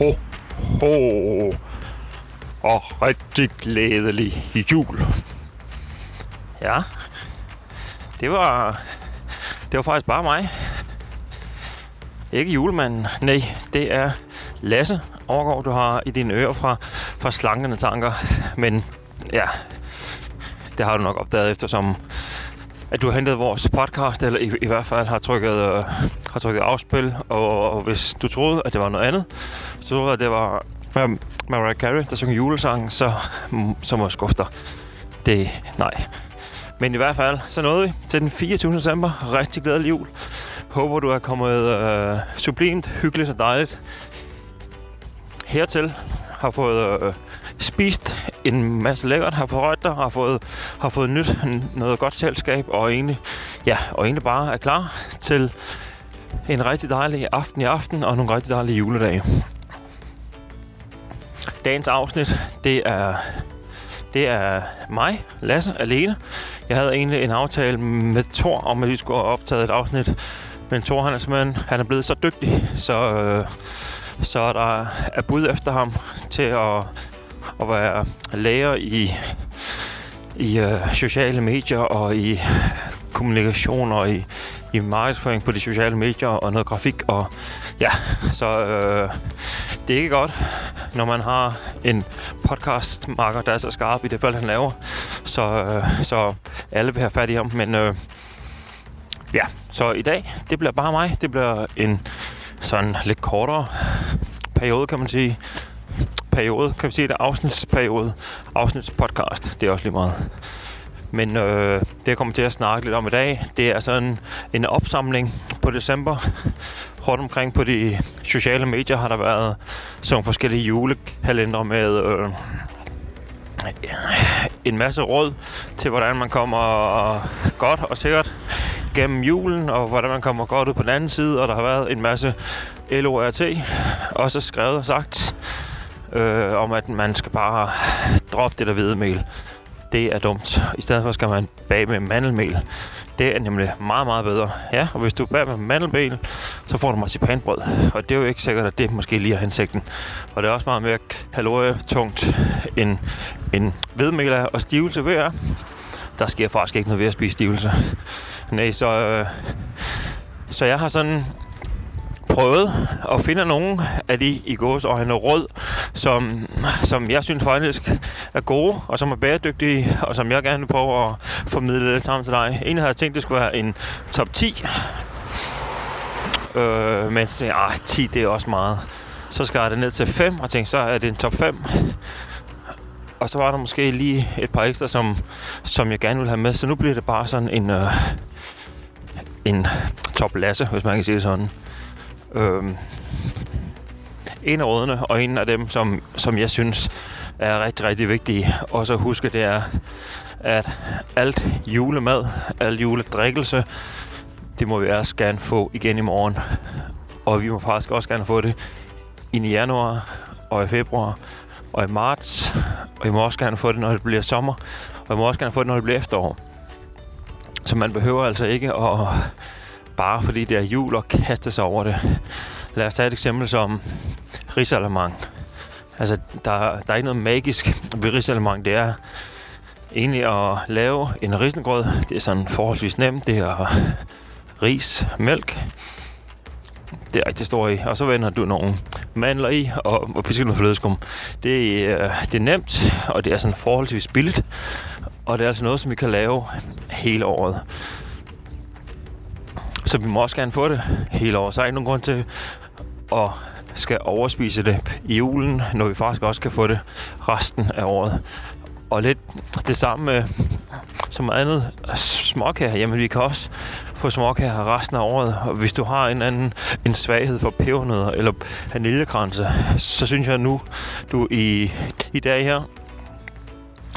ho, ho. Og rigtig glædelig jul. Ja, det var, det var faktisk bare mig. Ikke julemanden. Nej, det er Lasse Overgaard, du har i dine ører fra, fra slankende tanker. Men ja, det har du nok opdaget eftersom at du har hentet vores podcast, eller i, i hvert fald har trykket, øh, har trykket afspil, og, og hvis du troede, at det var noget andet, så troede at det var Mar- Mariah Carey, der synger julesangen, så, så må jeg skuffe dig. Det, nej. Men i hvert fald, så nåede vi til den 24. december. Rigtig glædelig jul. Håber, du er kommet øh, sublimt, hyggeligt og dejligt hertil. Har fået øh, spist en masse lækkert, har fået dig, har fået, har fået nyt noget godt selskab, og egentlig, ja, og egentlig bare er klar til en rigtig dejlig aften i aften, og nogle rigtig dejlige juledage. Dagens afsnit, det er, det er mig, Lasse, alene. Jeg havde egentlig en aftale med Thor om, at vi skulle optage et afsnit, men Thor, han er simpelthen han er blevet så dygtig, så, øh, så der er bud efter ham til at at være lærer i, i øh, sociale medier og i kommunikation og i, i markedsføring på de sociale medier og noget grafik. Og ja, så øh, det er ikke godt, når man har en podcastmarker, der er så skarp i det fald, han laver. Så, øh, så alle vil have fat i ham. Men øh, ja, så i dag, det bliver bare mig. Det bliver en sådan lidt kortere periode, kan man sige periode, kan vi sige det, afsnitsperiode, afsnitspodcast, det er også lige meget. Men øh, det, jeg kommer til at snakke lidt om i dag, det er sådan en opsamling på december. Rundt omkring på de sociale medier har der været sådan forskellige julekalender med øh, en masse råd til, hvordan man kommer godt og sikkert gennem julen, og hvordan man kommer godt ud på den anden side, og der har været en masse LORT, også skrevet og sagt, øh, om at man skal bare droppe det der hvedemel. Det er dumt. I stedet for skal man bage med mandelmel. Det er nemlig meget, meget bedre. Ja, og hvis du bager med mandelmel, så får du marcipanbrød. Og det er jo ikke sikkert, at det måske lige er hensigten. Og det er også meget mere kalorietungt end, end hvedemel er. Og stivelse ved er, der sker faktisk ikke noget ved at spise stivelse. Nej, så, øh, så jeg har sådan prøvet at finde nogle af de i gås og en råd, som, som jeg synes faktisk er gode, og som er bæredygtige, og som jeg gerne vil prøve at formidle lidt sammen til dig. En havde jeg tænkt, det skulle være en top 10, øh, men så ah, 10 det er også meget. Så skal jeg det ned til 5, og tænkte, så er det en top 5. Og så var der måske lige et par ekstra, som, som jeg gerne vil have med. Så nu bliver det bare sådan en, øh, en top lasse, hvis man kan sige det sådan. Øh, en af rådene, og en af dem, som, som jeg synes er rigtig, rigtig vigtige også at huske, det er, at alt julemad, al juledrikkelse, det må vi også gerne få igen i morgen. Og vi må faktisk også gerne få det ind i januar og i februar og i marts. Og vi må også gerne få det, når det bliver sommer. Og vi må også gerne få det, når det bliver efterår. Så man behøver altså ikke at bare fordi det er jul og kaste sig over det. Lad os tage et eksempel som risalemang. Altså, der, der er ikke noget magisk ved risalemang. Det er egentlig at lave en risengrød. Det er sådan forholdsvis nemt. Det er ris, mælk. Det er rigtig store i. Og så vender du nogle mandler i og, og pisket noget flødeskum. Det, er, det er nemt, og det er sådan forholdsvis billigt. Og det er altså noget, som vi kan lave hele året. Så vi må også gerne få det hele året. Så er ikke nogen grund til at skal overspise det i julen, når vi faktisk også kan få det resten af året. Og lidt det samme med som andet småkager. Jamen, vi kan også få småkager resten af året. Og hvis du har en anden en svaghed for pebernødder eller vaniljekranse, så synes jeg nu, du i, i dag her,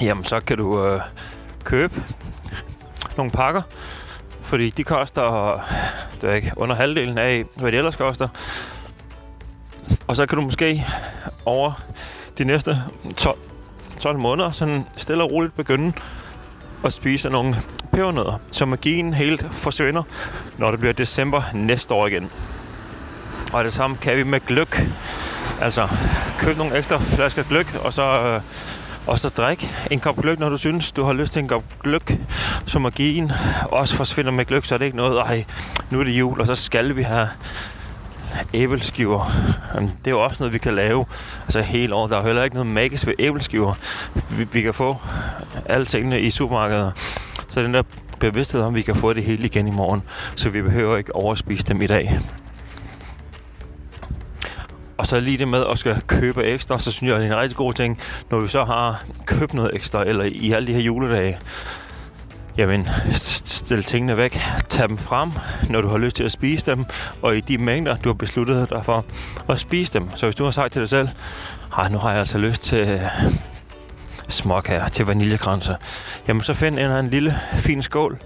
jamen så kan du øh, købe nogle pakker, fordi de koster det er ikke, under halvdelen af, hvad det ellers koster. Og så kan du måske over de næste 12, 12 måneder sådan stille og roligt begynde at spise nogle pebernødder, så magien helt forsvinder, når det bliver december næste år igen. Og det samme kan vi med gløk. Altså, køb nogle ekstra flasker gløk, og så, øh, og så drik en kop gløk, når du synes, du har lyst til en kop gløk, som magien også forsvinder med gløk, så er det ikke noget, ej, nu er det jul, og så skal vi have æbleskiver. Det er jo også noget, vi kan lave altså hele året. Der er jo heller ikke noget magisk ved æbleskiver. Vi, vi kan få alle tingene i supermarkedet. Så den der bevidsthed om, at vi kan få det hele igen i morgen, så vi behøver ikke overspise dem i dag. Og så lige det med at skal købe ekstra, så synes jeg, det er en rigtig god ting, når vi så har købt noget ekstra, eller i alle de her juledage, jamen, stil tingene væk. Tag dem frem, når du har lyst til at spise dem, og i de mængder, du har besluttet dig for at spise dem. Så hvis du har sagt til dig selv, nu har jeg altså lyst til øh, småkager til vaniljekranse, jamen så find en, en lille fin skål,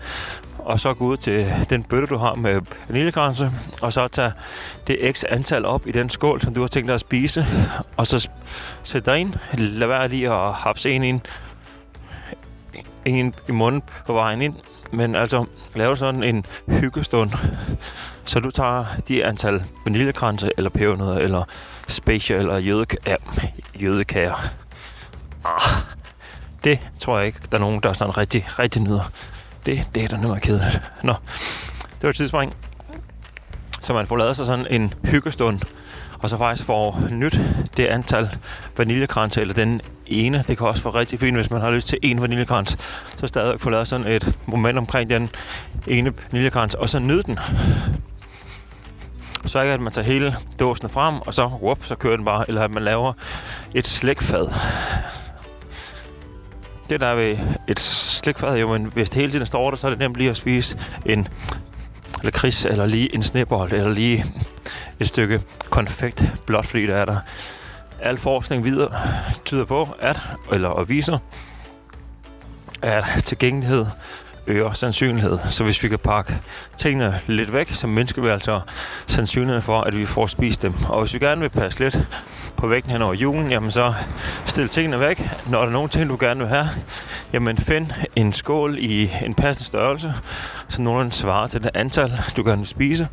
og så gå ud til den bøtte, du har med vaniljekranse, og så tage det x antal op i den skål, som du har tænkt dig at spise, og så sæt dig ind. Lad være lige at hapse en ind, en i munden på vejen ind, men altså lave sådan en hyggestund, så du tager de antal vaniljekranse, eller pebernødder, eller special, eller jødek- ja, jødekager. Ah, det tror jeg ikke, der er nogen, der sådan rigtig, rigtig nyder. Det, det er da nu kedeligt. Nå, det var et tidsspring. Så man får lavet sig sådan en hyggestund, og så faktisk får nyt det antal vaniljekranse, eller den ene. Det kan også være rigtig fint, hvis man har lyst til en vaniljekrans. Så stadig få lavet sådan et moment omkring den ene vaniljekrans, og så nyde den. Så ikke at man tager hele dåsen frem, og så, whoop, så kører den bare, eller at man laver et slækfad det der er ved et slikfad, jo, men hvis det hele tiden står der, så er det nemt lige at spise en lakrids, eller lige en snebold, eller lige et stykke konfekt, blot fordi der er der. Al forskning videre tyder på, at, eller og viser, at tilgængelighed øger sandsynlighed. Så hvis vi kan pakke tingene lidt væk, så mindsker vi altså sandsynligheden for, at vi får spist dem. Og hvis vi gerne vil passe lidt på vægten hen over julen, jamen så stil tingene væk. Når der er nogle ting, du gerne vil have, jamen find en skål i en passende størrelse, så nogenlunde svarer til det antal, du gerne vil spise,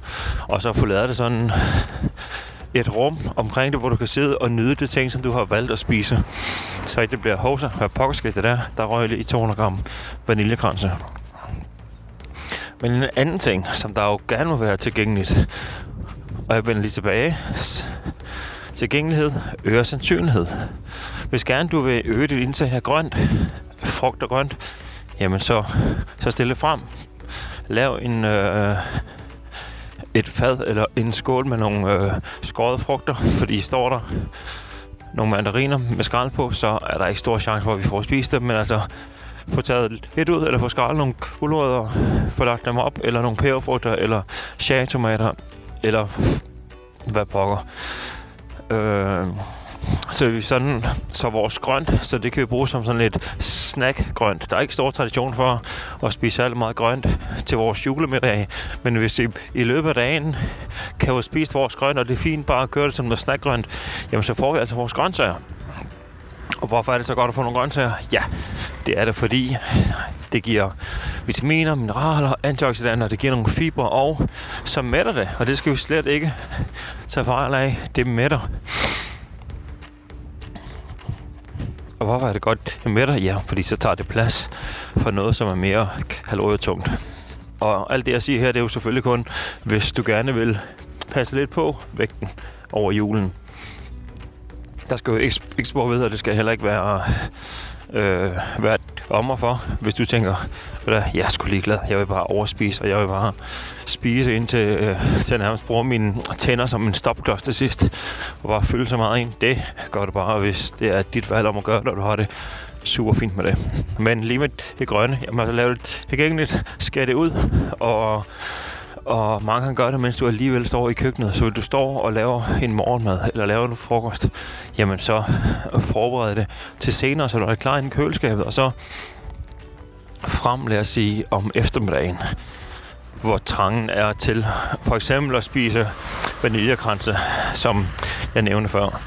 og så få lavet det sådan et rum omkring det, hvor du kan sidde og nyde det ting, som du har valgt at spise. Så ikke det bliver hovser. Hvad pokker det der? Der røg i 200 gram vaniljekranse. Men en anden ting, som der jo gerne må være tilgængeligt, og jeg vender lige tilbage, tilgængelighed øger sandsynlighed. Hvis gerne du vil øge dit indtag af grønt, frugt og grønt, jamen så, så stille frem. Lav en, øh, et fad eller en skål med nogle øh, skårede frugter, fordi står der nogle mandariner med skrald på, så er der ikke stor chance for, at vi får spist dem, men altså få taget lidt ud, eller få skrællet nogle gulerødder, få lagt dem op, eller nogle peberfrugter, eller cherrytomater, eller hvad pokker. Øh, så vi sådan, så vores grønt, så det kan vi bruge som sådan lidt snackgrønt. Der er ikke stor tradition for at spise alt meget grønt til vores julemiddag, men hvis vi i løbet af dagen kan jo spise vores grønt, og det er fint bare at køre det som noget snackgrønt, jamen så får vi altså vores grøntsager. Og hvorfor er det så godt at få nogle grøntsager? Ja, det er det, fordi det giver vitaminer, mineraler, antioxidanter, det giver nogle fiber, og så mætter det. Og det skal vi slet ikke tage fejl af. Det mætter. Og hvorfor er det godt, det mætter? Ja, fordi så tager det plads for noget, som er mere kalorietungt. Og alt det, jeg siger her, det er jo selvfølgelig kun, hvis du gerne vil passe lidt på vægten over julen der skal jo ikke, ikke spore ved, og det skal heller ikke være, øh, være ommer for, hvis du tænker, at jeg er sgu ligeglad, jeg vil bare overspise, og jeg vil bare spise indtil øh, til jeg nærmest bruger mine tænder som en stopklods til sidst, og bare fylde så meget ind. Det gør du bare, hvis det er dit valg om at gøre det, og du har det super fint med det. Men lige med det grønne, jamen altså lave det tilgængeligt, skære det ud, og og mange kan gøre det, mens du alligevel står i køkkenet. Så hvis du står og laver en morgenmad, eller laver en frokost, jamen så forbered det til senere, så du er klar i køleskabet, og så frem, lad os sige, om eftermiddagen, hvor trangen er til for eksempel at spise vaniljekranse, som jeg nævnte før.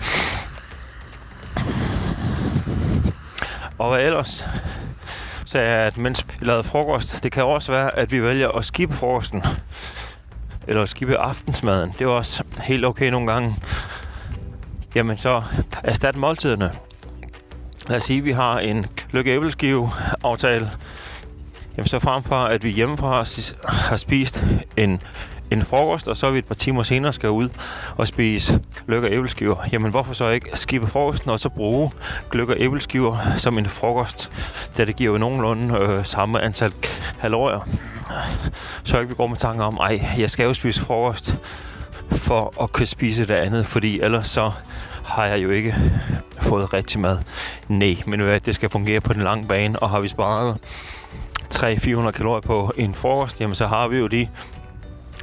Og hvad ellers? Sagde jeg, at mens vi lavede frokost, det kan også være, at vi vælger at skippe frokosten. Eller at skippe aftensmaden. Det er også helt okay nogle gange. jamen så erstat måltiderne. Lad os sige, at vi har en lykkeæbleskive aftale. Jamen så frem for, at vi hjemmefra har spist en, en frokost, og så er vi et par timer senere skal ud og spise lykke og æbleskiver. Jamen hvorfor så ikke skibe frokosten og så bruge lykke og æbleskiver som en frokost, da det giver jo nogenlunde øh, samme antal kalorier. Så ikke vi går med tanker om, ej, jeg skal jo spise frokost for at kunne spise det andet, fordi ellers så har jeg jo ikke fået rigtig mad. Nej, men det skal fungere på den lange bane, og har vi sparet 300-400 kalorier på en frokost, jamen så har vi jo de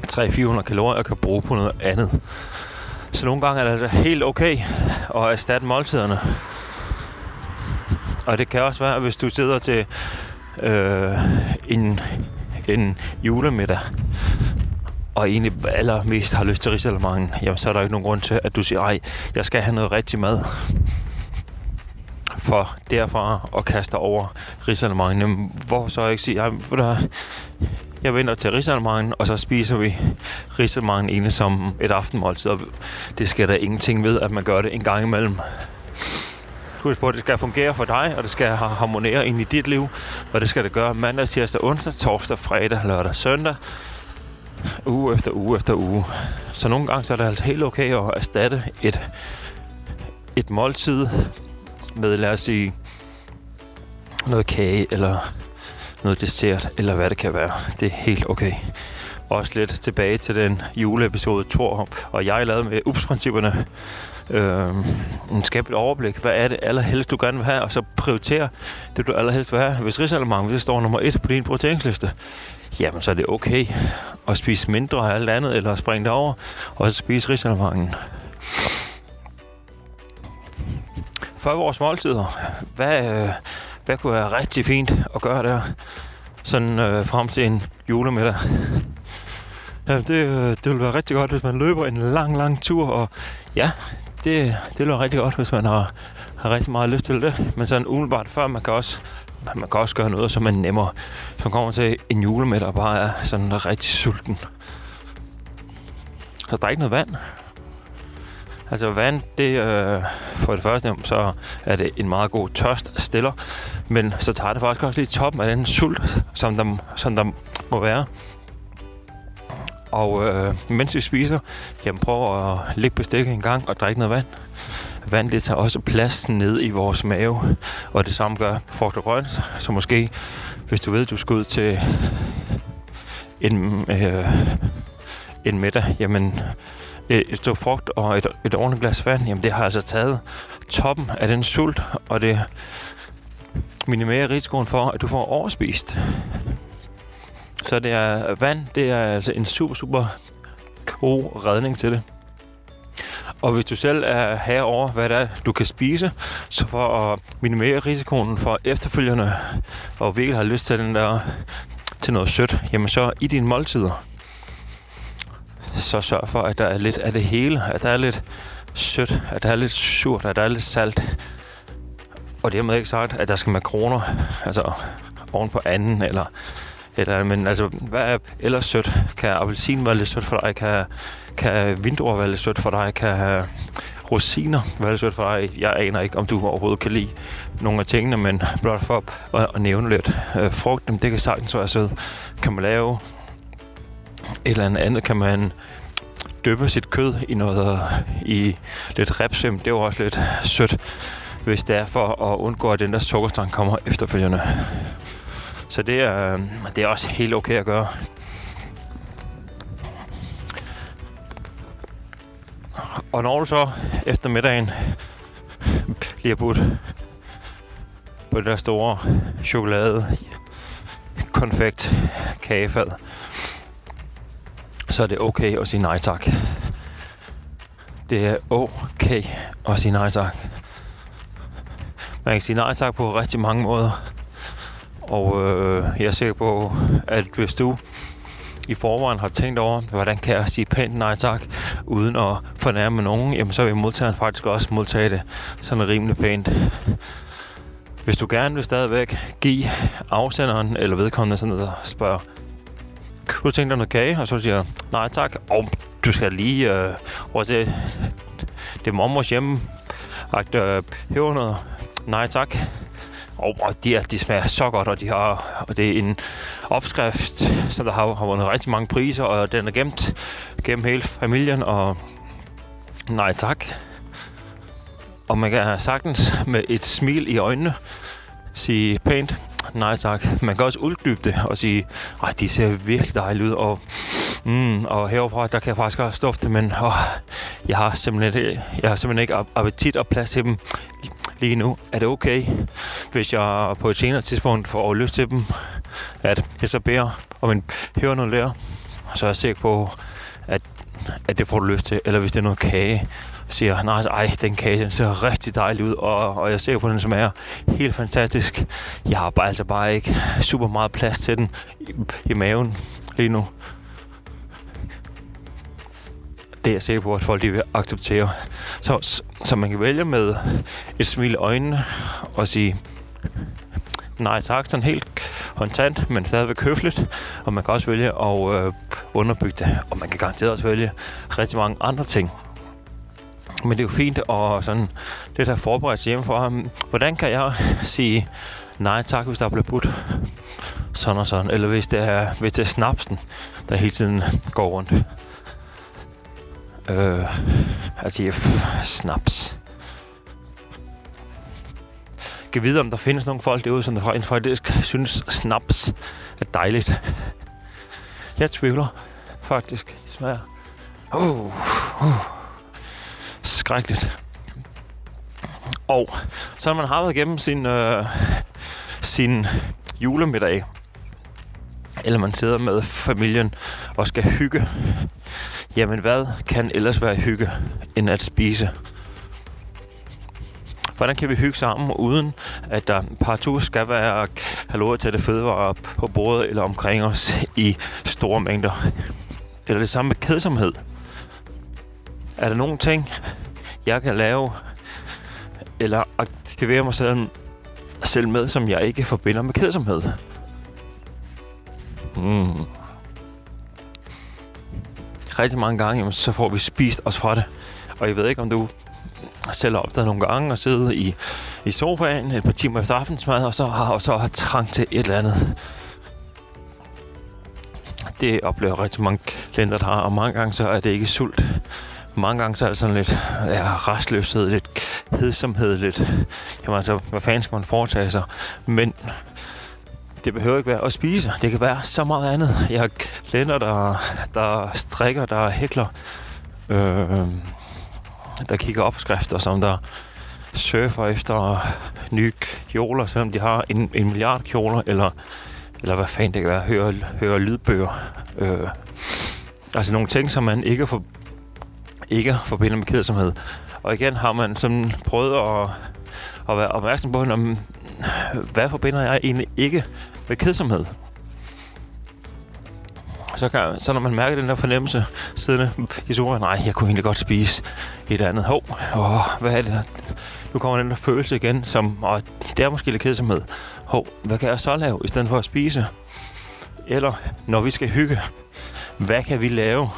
300-400 kalorier, jeg kan bruge på noget andet. Så nogle gange er det altså helt okay at erstatte måltiderne. Og det kan også være, hvis du sidder til øh, en, en julemiddag, og egentlig allermest har lyst til risalemangen, jamen så er der ikke nogen grund til, at du siger, ej, jeg skal have noget rigtig mad. For derfra at kaste over risalemangen, hvor så ikke sige, for der, jeg venter til risalemangen, og så spiser vi risalemangen ene som et aftenmåltid, og det skal der ingenting ved, at man gør det en gang imellem. Husk på, at det skal fungere for dig, og det skal harmonere ind i dit liv, og det skal det gøre mandag, tirsdag, onsdag, torsdag, fredag, lørdag, søndag, uge efter uge efter uge. Så nogle gange så er det altså helt okay at erstatte et, et måltid med, lad os sige, noget kage eller noget dessert, eller hvad det kan være. Det er helt okay. Også lidt tilbage til den juleepisode, Thor og jeg lavede med UPS-principperne. Øh, skab et overblik. Hvad er det allerhelst, du gerne vil have? Og så prioritere det, du allerhelst vil have. Hvis risalemang, hvis det står nummer et på din prioriteringsliste, jamen så er det okay at spise mindre af alt andet, eller at springe derover, og så spise risalemangen. For vores måltider, hvad, øh, hvad kunne være rigtig fint at gøre der, sådan øh, frem til en julemiddag? Ja, det, øh, det vil være rigtig godt, hvis man løber en lang, lang tur, og ja, det, det ville være rigtig godt, hvis man har, har rigtig meget lyst til det. Men sådan umiddelbart før, man kan også man kan også gøre noget, som man nemmere. som kommer til en julemiddag og bare er sådan rigtig sulten. Så der er ikke noget vand. Altså vand, det øh, for det første, så er det en meget god tørst stiller, men så tager det faktisk også lige toppen af den sult, som der, som der må være. Og øh, mens vi spiser, jamen prøv at lægge bestikket en gang og drikke noget vand. Vand, det tager også plads ned i vores mave, og det samme gør frugt og grønt. Så måske, hvis du ved, du skal ud til en, øh, en middag, jamen Øh, et stykke frugt og et, et ordentligt glas vand, jamen det har altså taget toppen af den sult, og det minimerer risikoen for, at du får overspist. Så det er vand, det er altså en super, super god redning til det. Og hvis du selv er herover, hvad det er, du kan spise, så for at minimere risikoen for efterfølgende, og virkelig har lyst til den der til noget sødt, jamen så i dine måltider, så sørg for, at der er lidt af det hele. At der er lidt sødt, at der er lidt surt, at der er lidt salt. Og det er ikke sagt, at der skal makroner, altså oven på anden, eller, eller men altså, hvad er ellers sødt? Kan appelsin være lidt sødt for dig? Kan, kan vinduer være lidt sødt for dig? Kan øh, rosiner være lidt sødt for dig? Jeg aner ikke, om du overhovedet kan lide nogle af tingene, men blot for at, at nævne lidt. Øh, frugt, det kan sagtens være sødt. Kan man lave eller andet kan man dyppe sit kød i noget i lidt repsim. Det er jo også lidt sødt, hvis det er for at undgå, at den der sukkerstang kommer efterfølgende. Så det er, det er også helt okay at gøre. Og når du så efter middagen bliver budt på det der store chokolade konfekt kagefad, så er det okay at sige nej tak. Det er okay at sige nej tak. Man kan sige nej tak på rigtig mange måder. Og øh, jeg er sikker på, at hvis du i forvejen har tænkt over, hvordan kan jeg sige pænt nej tak, uden at fornærme nogen, jamen så vil modtageren faktisk også modtage det sådan rimelig pænt. Hvis du gerne vil stadigvæk give afsenderen eller vedkommende sådan noget, spørger, skulle du tænke dig noget kage? Og så siger jeg, nej tak. Og du skal lige øh, over til det er mormors hjemme. Agt øh, noget. Nej tak. Og, og de, de smager så godt, og, de har, og det er en opskrift, som der har, har vundet rigtig mange priser, og den er gemt gennem hele familien, og nej tak. Og man kan sagtens med et smil i øjnene sige pænt, nej tak. Man kan også uddybe det og sige, at de ser virkelig dejlige ud, og, mm, og heroverfra, der kan jeg faktisk også stofte, men åh, jeg, har simpelthen, jeg har simpelthen ikke appetit og plads til dem lige nu. Er det okay, hvis jeg på et senere tidspunkt får lyst til dem, at jeg så beder om en noget der, så er jeg sikker på, at, det får du lyst til. Eller hvis det er noget kage, siger, han, nej, ej, den kage, den ser rigtig dejlig ud, og, og jeg ser på, den som er helt fantastisk. Jeg har bare altså bare ikke super meget plads til den i, i maven lige nu. Det er jeg sikker på, at folk de vil acceptere. Så, så man kan vælge med et smil i øjnene og sige, nej tak, sådan helt kontant, men stadigvæk høfligt. Og man kan også vælge at øh, underbygge det, og man kan garanteret også vælge rigtig mange andre ting. Men det er jo fint at sådan det der forberedt sig hjemme for ham. Hvordan kan jeg sige nej tak, hvis der er blevet budt sådan og sådan, eller hvis det er, hvis det er snapsen, der hele tiden går rundt. Øh, altså, snaps skal vide, om der findes nogle folk derude, som der faktisk synes, snaps er dejligt. Jeg tvivler faktisk. Det smager... Uh, uh, skrækkeligt. Og så når man har været igennem sin, øh, sin julemiddag, eller man sidder med familien og skal hygge, jamen hvad kan ellers være hygge end at spise? Hvordan kan vi hygge sammen, uden at der partout skal være kalorietætte fødevarer på bordet eller omkring os i store mængder? Eller det samme med kedsomhed. Er der nogle ting, jeg kan lave eller aktivere mig selv, selv med, som jeg ikke forbinder med kedsomhed? Mm. Rigtig mange gange, jamen, så får vi spist os fra det. Og jeg ved ikke, om du selv opdaget nogle gange og siddet i, i sofaen et par timer efter aftensmad, og så har, og så har trang til et eller andet. Det oplever rigtig mange klienter, der har, og mange gange så er det ikke sult. Mange gange så er det sådan lidt ja, restløshed, lidt hedsomhed, lidt... Jamen altså, hvad fanden skal man foretage sig? Men det behøver ikke være at spise. Det kan være så meget andet. Jeg har klienter, der, der strikker, der hækler. Øh, der kigger opskrifter, som der surfer efter nye kjoler, selvom de har en, en milliard kjoler, eller, eller hvad fanden det kan være, hører, hører lydbøger. Øh, altså nogle ting, som man ikke, for, ikke forbinder med kedsomhed. Og igen har man sådan prøvet at, at være opmærksom på, om, hvad forbinder jeg egentlig ikke med kedsomhed? Så, kan, så når man mærker den der fornemmelse siddende i sofaen, nej, jeg kunne egentlig godt spise et andet. Hov, åh, hvad er det? der? Nu kommer den der følelse igen, som, og det er måske lidt kedsomhed. Hov, hvad kan jeg så lave, i stedet for at spise? Eller, når vi skal hygge, hvad kan vi lave,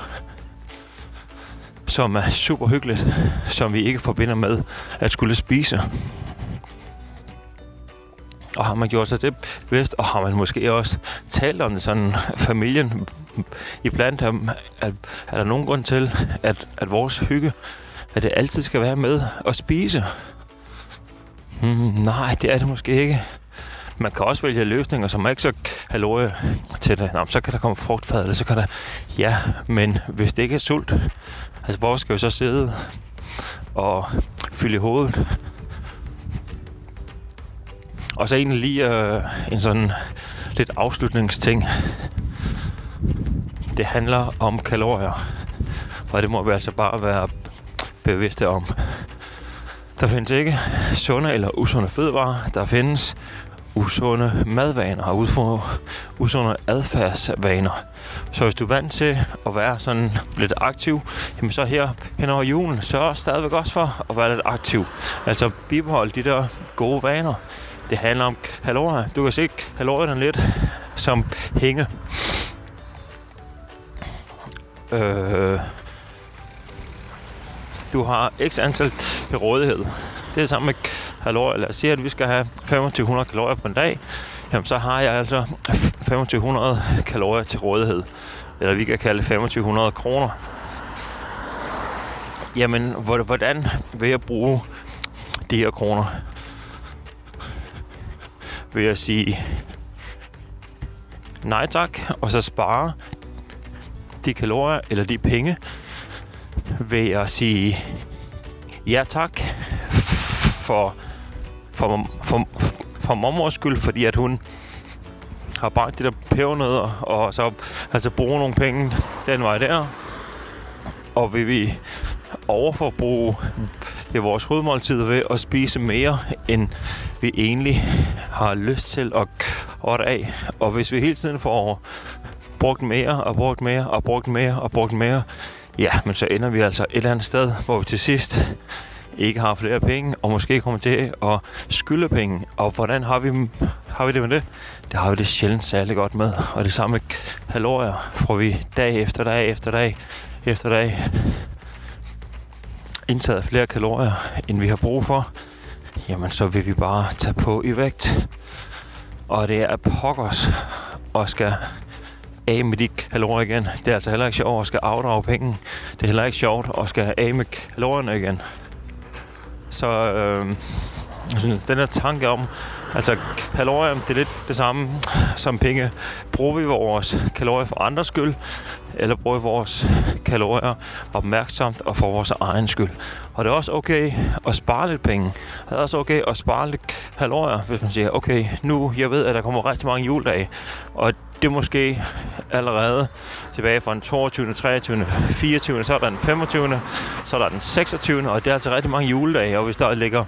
som er super hyggeligt, som vi ikke forbinder med at skulle spise? Og har man gjort sig det bedst, og har man måske også talt om det sådan familien iblandt, er, er, er der nogen grund til, at, at vores hygge, at det altid skal være med at spise? Mm, nej, det er det måske ikke. Man kan også vælge løsninger, som er ikke så kalorie til det. Nå, så kan der komme frugtfad, eller så kan der... Ja, men hvis det ikke er sult, altså hvor skal vi så sidde og fylde i hovedet? Og så egentlig lige øh, en sådan lidt afslutningsting. Det handler om kalorier. Og det må vi altså bare være bevidste om. Der findes ikke sunde eller usunde fødevarer. Der findes usunde madvaner og usunde adfærdsvaner. Så hvis du er vant til at være sådan lidt aktiv, jamen så her hen over julen, sørg stadigvæk også for at være lidt aktiv. Altså bibehold de der gode vaner. Det handler om kalorier. Du kan se kalorierne lidt som hænge. Øh, du har x antal til rådighed. Det er det samme med kalorier. Lad os sige, at vi skal have 2500 kalorier på en dag. Jamen, så har jeg altså 2500 kalorier til rådighed. Eller vi kan kalde det 2500 kroner. Jamen, hvordan vil jeg bruge de her kroner? Vil jeg sige nej tak, og så spare de kalorier eller de penge, ved at sige ja tak for, for, for, for mormors skyld, fordi at hun har bagt de der pebernødder, og så altså bruge nogle penge den vej der. Og vil vi overforbruge i vores hovedmåltid ved at spise mere, end vi egentlig har lyst til at åtte af. Og hvis vi hele tiden får brugt mere og brugt mere og brugt mere og brugt mere, ja, men så ender vi altså et eller andet sted, hvor vi til sidst ikke har flere penge, og måske kommer til at skylde penge. Og hvordan har vi, har vi det med det? Det har vi det sjældent særlig godt med. Og det samme kalorier får vi dag efter dag efter dag efter dag indtaget flere kalorier, end vi har brug for, jamen så vil vi bare tage på i vægt. Og det er pokkers og skal af med de kalorier igen. Det er altså heller ikke sjovt at skal afdrage penge. Det er heller ikke sjovt at skal af med kalorierne igen. Så øh, den her tanke om, altså kalorier, det er lidt det samme som penge. Bruger vi vores kalorier for andres skyld, eller bruger vi vores kalorier opmærksomt og for vores egen skyld. Og det er også okay at spare lidt penge. Det er også okay at spare lidt kalorier, hvis man siger, okay, nu jeg ved, at der kommer rigtig mange juledage, og det er måske allerede tilbage fra den 22., 23., 24., så er der den 25., så er der den 26., og det er altså rigtig mange juledage, og hvis der ligger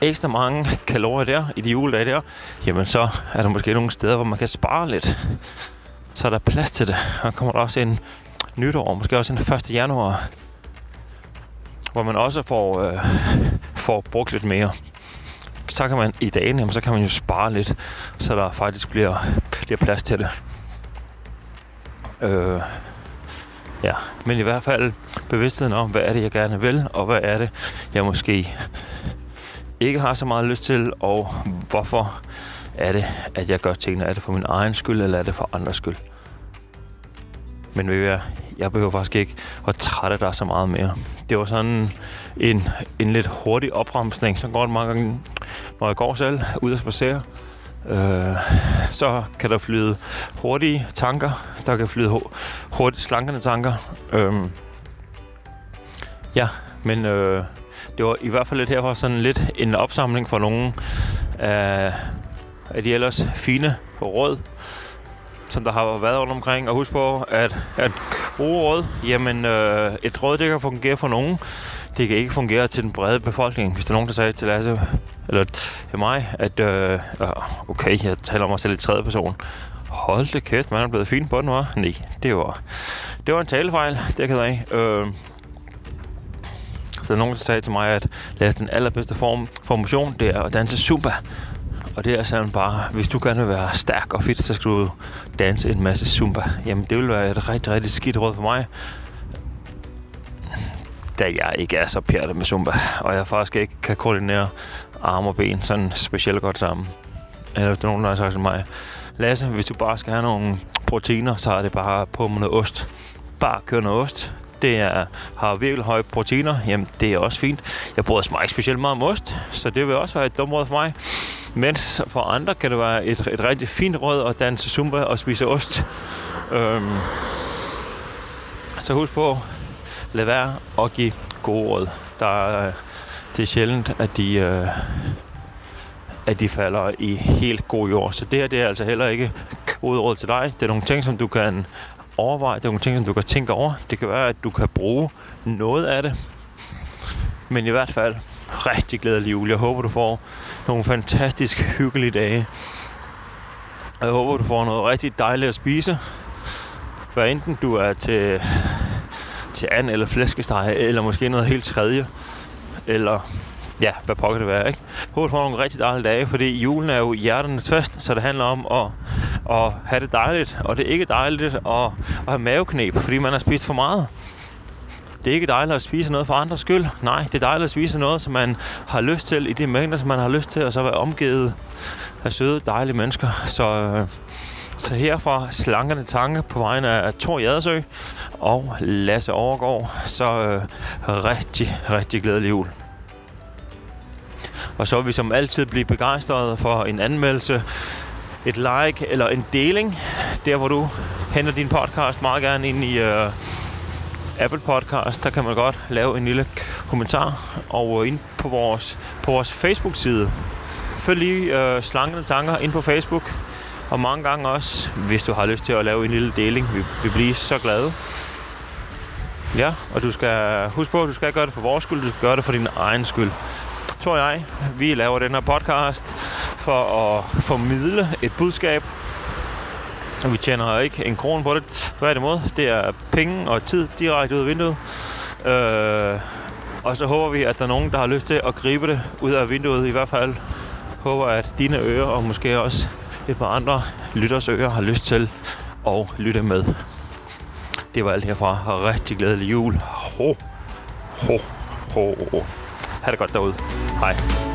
ekstra mange kalorier der i de juledage der, jamen så er der måske nogle steder, hvor man kan spare lidt. Så er der plads til det. Og kommer der også en nytår, måske også en 1. januar, hvor man også får, øh, får brugt lidt mere. Så kan man i dagen, jamen, så kan man jo spare lidt, så der faktisk bliver, bliver plads til det. Øh, ja, men i hvert fald bevidstheden om, hvad er det, jeg gerne vil, og hvad er det, jeg måske ikke har så meget lyst til, og hvorfor er det, at jeg gør tingene? Er det for min egen skyld, eller er det for andres skyld? Men ved jeg, jeg behøver faktisk ikke at trætte dig så meget mere. Det var sådan en, en lidt hurtig opremsning. Så går det mange gange, når jeg går selv ud og spacere. Øh, så kan der flyde hurtige tanker. Der kan flyde hurtigt slankende tanker. Øh, ja, men øh, det var i hvert fald lidt herfra sådan lidt en opsamling for nogle øh, af de ellers fine råd, som der har været rundt omkring. Og husk på, at, at bruge råd, jamen øh, et råd, det kan fungere for nogen. Det kan ikke fungere til den brede befolkning. Hvis der er nogen, der sagde til Lasse, eller til mig, at øh, okay, jeg taler om mig selv i tredje person. Hold det kæft, man er blevet fin på den, var. Nej, det var, det var en talefejl, det kan jeg øh, der er nogen, der sagde til mig, at Lasse, den allerbedste form for motion, det er at danse zumba. Og det er sådan bare, hvis du gerne vil være stærk og fit, så skal du danse en masse zumba. Jamen, det vil være et rigtig, rigtig skidt råd for mig. Da jeg ikke er så pjattet med zumba, og jeg faktisk ikke kan koordinere arme og ben sådan specielt godt sammen. Eller hvis der er nogen, der har sagt til mig, Lasse, hvis du bare skal have nogle proteiner, så er det bare på med noget ost. Bare kør noget ost det er, har virkelig høje proteiner, jamen det er også fint. Jeg bruger mig ikke specielt meget om ost, så det vil også være et dumt råd for mig. Mens for andre kan det være et, et rigtig fint råd at danse zumba og spise ost. Øhm, så husk på, lad være at give gode råd. Der, det er sjældent, at de, øh, at de falder i helt god jord. Så det her det er altså heller ikke gode råd til dig. Det er nogle ting, som du kan overveje. Det er nogle ting, som du kan tænke over. Det kan være, at du kan bruge noget af det. Men i hvert fald rigtig glædelig jul. Jeg håber, du får nogle fantastisk hyggelige dage. Jeg håber, du får noget rigtig dejligt at spise. Hvad enten du er til, til and eller flæskesteg, eller måske noget helt tredje. Eller ja, hvad pokker det være, ikke? Håber, du får nogle rigtig dejlige dage, fordi julen er jo hjerternes fest, så det handler om at og have det dejligt. Og det er ikke dejligt at, at have maveknep, fordi man har spist for meget. Det er ikke dejligt at spise noget for andres skyld. Nej, det er dejligt at spise noget, som man har lyst til, i de mængder, som man har lyst til, og så være omgivet af søde, dejlige mennesker. Så, øh, så herfra slankerne tanke på vegne af Thor Jadersø og Lasse Overgaard. Så øh, rigtig, rigtig glædelig jul. Og så vil vi som altid blive begejstrede for en anmeldelse, et like eller en deling, der hvor du henter din podcast meget gerne ind i uh, Apple Podcast. Der kan man godt lave en lille kommentar og øh, ind på vores, på vores Facebook-side. Følg lige øh, uh, slankende tanker ind på Facebook. Og mange gange også, hvis du har lyst til at lave en lille deling. Vi, vi bliver så glade. Ja, og du skal huske på, at du skal gøre det for vores skyld, du skal gøre det for din egen skyld tror jeg. Vi laver den her podcast for at formidle et budskab. Og vi tjener ikke en krone på det. Tværtimod, det er penge og tid direkte ud af vinduet. Øh, og så håber vi, at der er nogen, der har lyst til at gribe det ud af vinduet. I hvert fald håber, at dine ører og måske også et par andre lytters ører har lyst til at lytte med. Det var alt herfra. Rigtig glædelig jul. Ho, ho, ho. Ha' det godt derude. Hej.